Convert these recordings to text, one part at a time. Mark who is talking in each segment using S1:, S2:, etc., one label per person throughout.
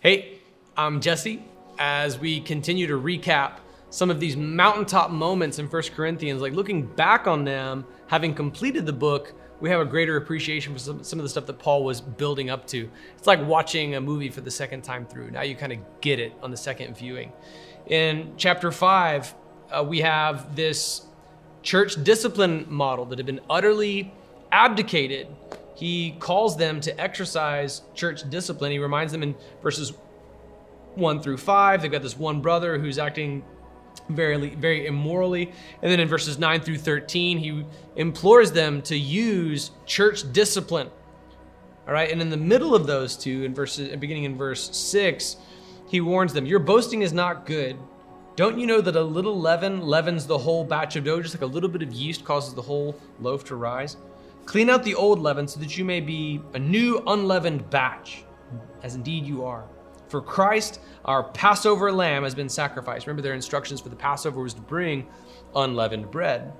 S1: Hey, I'm Jesse. As we continue to recap some of these mountaintop moments in 1 Corinthians, like looking back on them, having completed the book, we have a greater appreciation for some, some of the stuff that Paul was building up to. It's like watching a movie for the second time through. Now you kind of get it on the second viewing. In chapter 5, uh, we have this church discipline model that had been utterly abdicated he calls them to exercise church discipline. He reminds them in verses 1 through 5, they've got this one brother who's acting very, very immorally. And then in verses 9 through 13, he implores them to use church discipline. All right, and in the middle of those two, in verses uh, beginning in verse 6, he warns them, Your boasting is not good. Don't you know that a little leaven leavens the whole batch of dough, just like a little bit of yeast causes the whole loaf to rise? Clean out the old leaven so that you may be a new unleavened batch, as indeed you are. For Christ, our Passover lamb, has been sacrificed. Remember, their instructions for the Passover was to bring unleavened bread,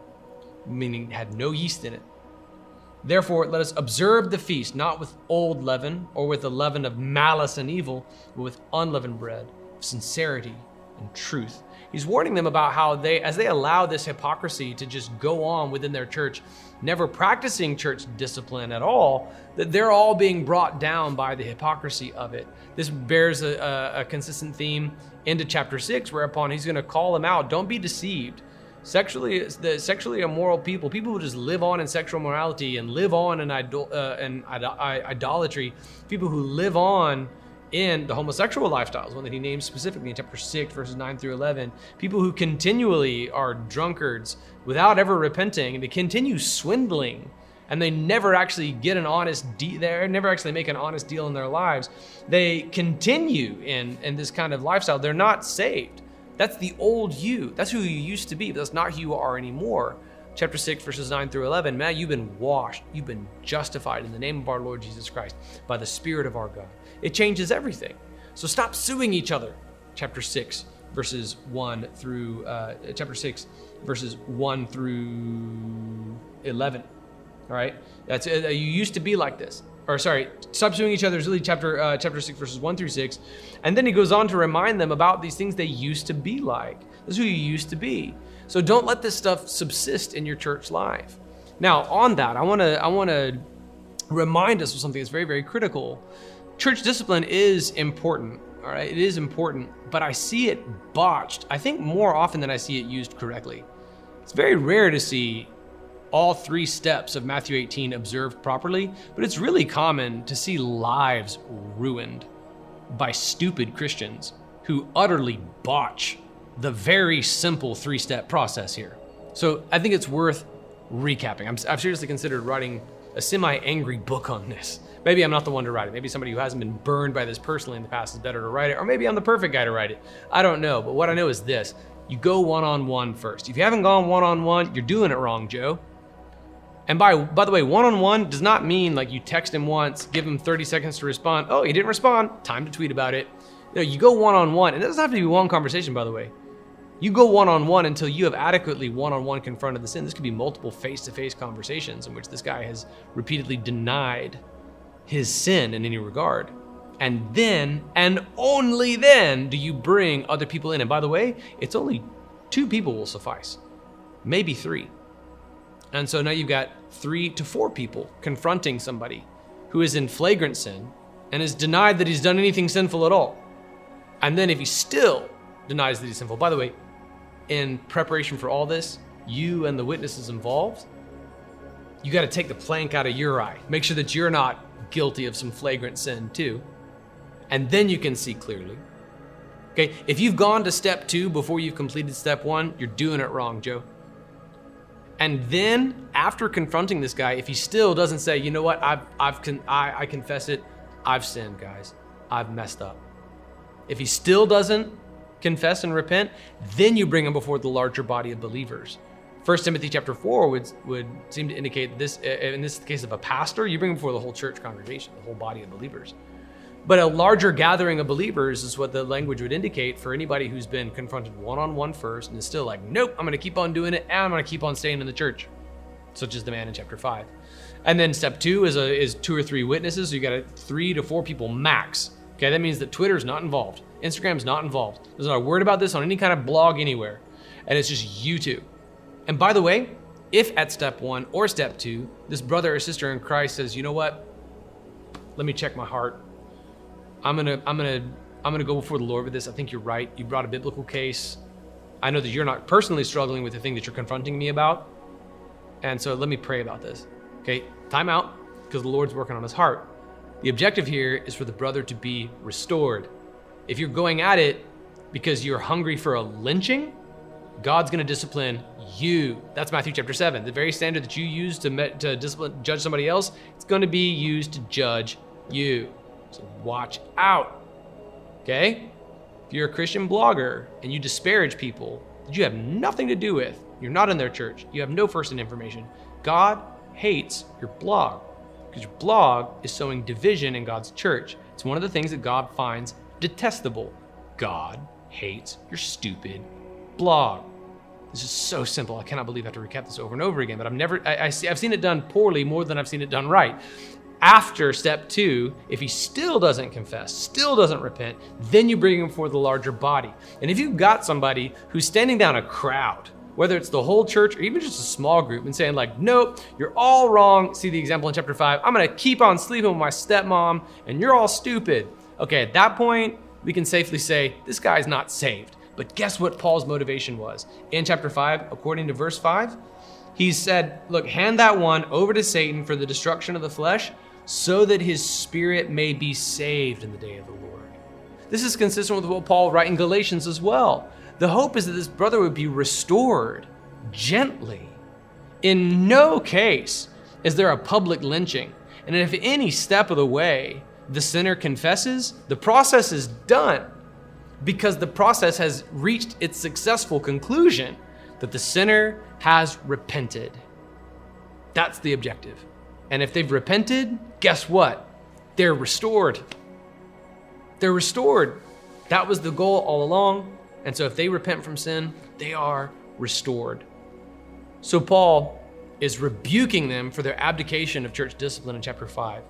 S1: meaning it had no yeast in it. Therefore, let us observe the feast, not with old leaven or with the leaven of malice and evil, but with unleavened bread, of sincerity and truth. He's warning them about how they, as they allow this hypocrisy to just go on within their church, never practicing church discipline at all, that they're all being brought down by the hypocrisy of it. This bears a, a, a consistent theme into chapter six, whereupon he's going to call them out. Don't be deceived. Sexually, the sexually immoral people, people who just live on in sexual morality and live on in, idol, uh, in idolatry, people who live on in the homosexual lifestyles, one that he names specifically in chapter 6, verses 9 through 11. People who continually are drunkards without ever repenting, and they continue swindling and they never actually get an honest deal they never actually make an honest deal in their lives. They continue in in this kind of lifestyle. They're not saved. That's the old you. That's who you used to be but that's not who you are anymore chapter 6 verses 9 through 11 man you've been washed you've been justified in the name of our lord jesus christ by the spirit of our god it changes everything. So stop suing each other. Chapter 6, verses 1 through, uh, chapter 6, verses 1 through 11. All right? That's, uh, you used to be like this. Or sorry, stop suing each other is really chapter, uh, chapter 6, verses 1 through 6. And then he goes on to remind them about these things they used to be like. This is who you used to be. So don't let this stuff subsist in your church life. Now, on that, I want to I want to remind us of something that's very very critical church discipline is important, all right? It is important, but I see it botched. I think more often than I see it used correctly. It's very rare to see all three steps of Matthew 18 observed properly, but it's really common to see lives ruined by stupid Christians who utterly botch the very simple three step process here. So I think it's worth recapping. I'm, I've seriously considered writing a semi angry book on this. Maybe I'm not the one to write it. Maybe somebody who hasn't been burned by this personally in the past is better to write it. Or maybe I'm the perfect guy to write it. I don't know. But what I know is this you go one on one first. If you haven't gone one on one, you're doing it wrong, Joe. And by by the way, one on one does not mean like you text him once, give him 30 seconds to respond. Oh, he didn't respond. Time to tweet about it. You, know, you go one on one, and it doesn't have to be one conversation, by the way. You go one on one until you have adequately one on one confronted the sin. This could be multiple face to face conversations in which this guy has repeatedly denied his sin in any regard. And then, and only then, do you bring other people in. And by the way, it's only two people will suffice, maybe three. And so now you've got three to four people confronting somebody who is in flagrant sin and has denied that he's done anything sinful at all. And then if he still denies that he's sinful, by the way, in preparation for all this, you and the witnesses involved, you got to take the plank out of your eye. Make sure that you're not guilty of some flagrant sin too. And then you can see clearly. Okay, if you've gone to step two before you've completed step one, you're doing it wrong, Joe. And then after confronting this guy, if he still doesn't say, you know what, I've, I've con- I, I confess it, I've sinned, guys, I've messed up. If he still doesn't confess and repent, then you bring them before the larger body of believers. 1 Timothy chapter 4 would, would seem to indicate this, uh, in this case of a pastor, you bring them before the whole church congregation, the whole body of believers. But a larger gathering of believers is what the language would indicate for anybody who's been confronted one on one first and is still like, nope, I'm going to keep on doing it and I'm going to keep on staying in the church, such as the man in chapter 5. And then step two is, a, is two or three witnesses. So you got a three to four people max Okay, that means that Twitter's not involved, Instagram's not involved. There's not a word about this on any kind of blog anywhere, and it's just you two. And by the way, if at step one or step two, this brother or sister in Christ says, you know what, let me check my heart. I'm gonna, I'm gonna, I'm gonna go before the Lord with this. I think you're right. You brought a biblical case. I know that you're not personally struggling with the thing that you're confronting me about. And so let me pray about this. Okay, time out, because the Lord's working on his heart. The objective here is for the brother to be restored. If you're going at it because you're hungry for a lynching, God's going to discipline you. That's Matthew chapter 7. The very standard that you use to, to discipline, judge somebody else, it's going to be used to judge you. So watch out. Okay? If you're a Christian blogger and you disparage people that you have nothing to do with, you're not in their church, you have no first in information, God hates your blog because your blog is sowing division in God's church. It's one of the things that God finds detestable. God hates your stupid blog. This is so simple. I cannot believe I have to recap this over and over again, but I've never, I, I see, I've seen it done poorly more than I've seen it done right. After step two, if he still doesn't confess, still doesn't repent, then you bring him for the larger body. And if you've got somebody who's standing down a crowd, whether it's the whole church or even just a small group, and saying, like, nope, you're all wrong. See the example in chapter five. I'm gonna keep on sleeping with my stepmom, and you're all stupid. Okay, at that point, we can safely say, this guy's not saved. But guess what Paul's motivation was? In chapter 5, according to verse 5, he said, Look, hand that one over to Satan for the destruction of the flesh, so that his spirit may be saved in the day of the Lord. This is consistent with what Paul writes in Galatians as well. The hope is that this brother would be restored gently. In no case is there a public lynching. And if any step of the way the sinner confesses, the process is done because the process has reached its successful conclusion that the sinner has repented. That's the objective. And if they've repented, guess what? They're restored. They're restored. That was the goal all along. And so if they repent from sin, they are restored. So Paul is rebuking them for their abdication of church discipline in chapter 5.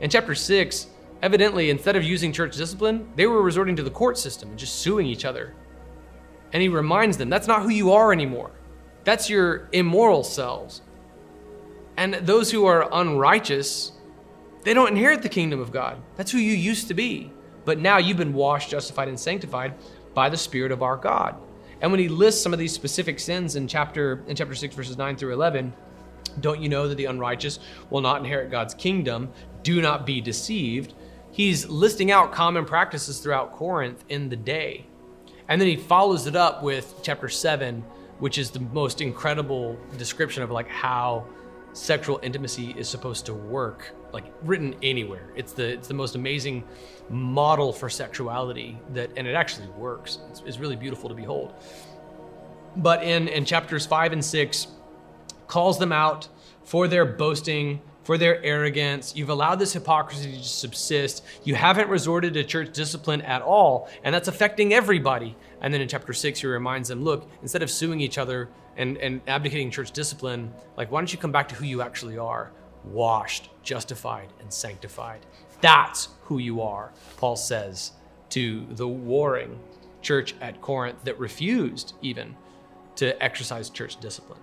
S1: In chapter 6, evidently, instead of using church discipline, they were resorting to the court system and just suing each other. And he reminds them that's not who you are anymore. That's your immoral selves. And those who are unrighteous, they don't inherit the kingdom of God. That's who you used to be. But now you've been washed, justified, and sanctified by the Spirit of our God. And when he lists some of these specific sins in chapter in chapter 6 verses 9 through 11, don't you know that the unrighteous will not inherit God's kingdom? Do not be deceived. He's listing out common practices throughout Corinth in the day. And then he follows it up with chapter 7, which is the most incredible description of like how sexual intimacy is supposed to work like written anywhere. It's the it's the most amazing model for sexuality that and it actually works. It's, it's really beautiful to behold. But in in chapters five and six calls them out for their boasting for their arrogance. You've allowed this hypocrisy to subsist. You haven't resorted to church discipline at all and that's affecting everybody. And then in chapter six he reminds them look instead of suing each other and, and abdicating church discipline, like, why don't you come back to who you actually are? Washed, justified, and sanctified. That's who you are, Paul says to the warring church at Corinth that refused even to exercise church discipline.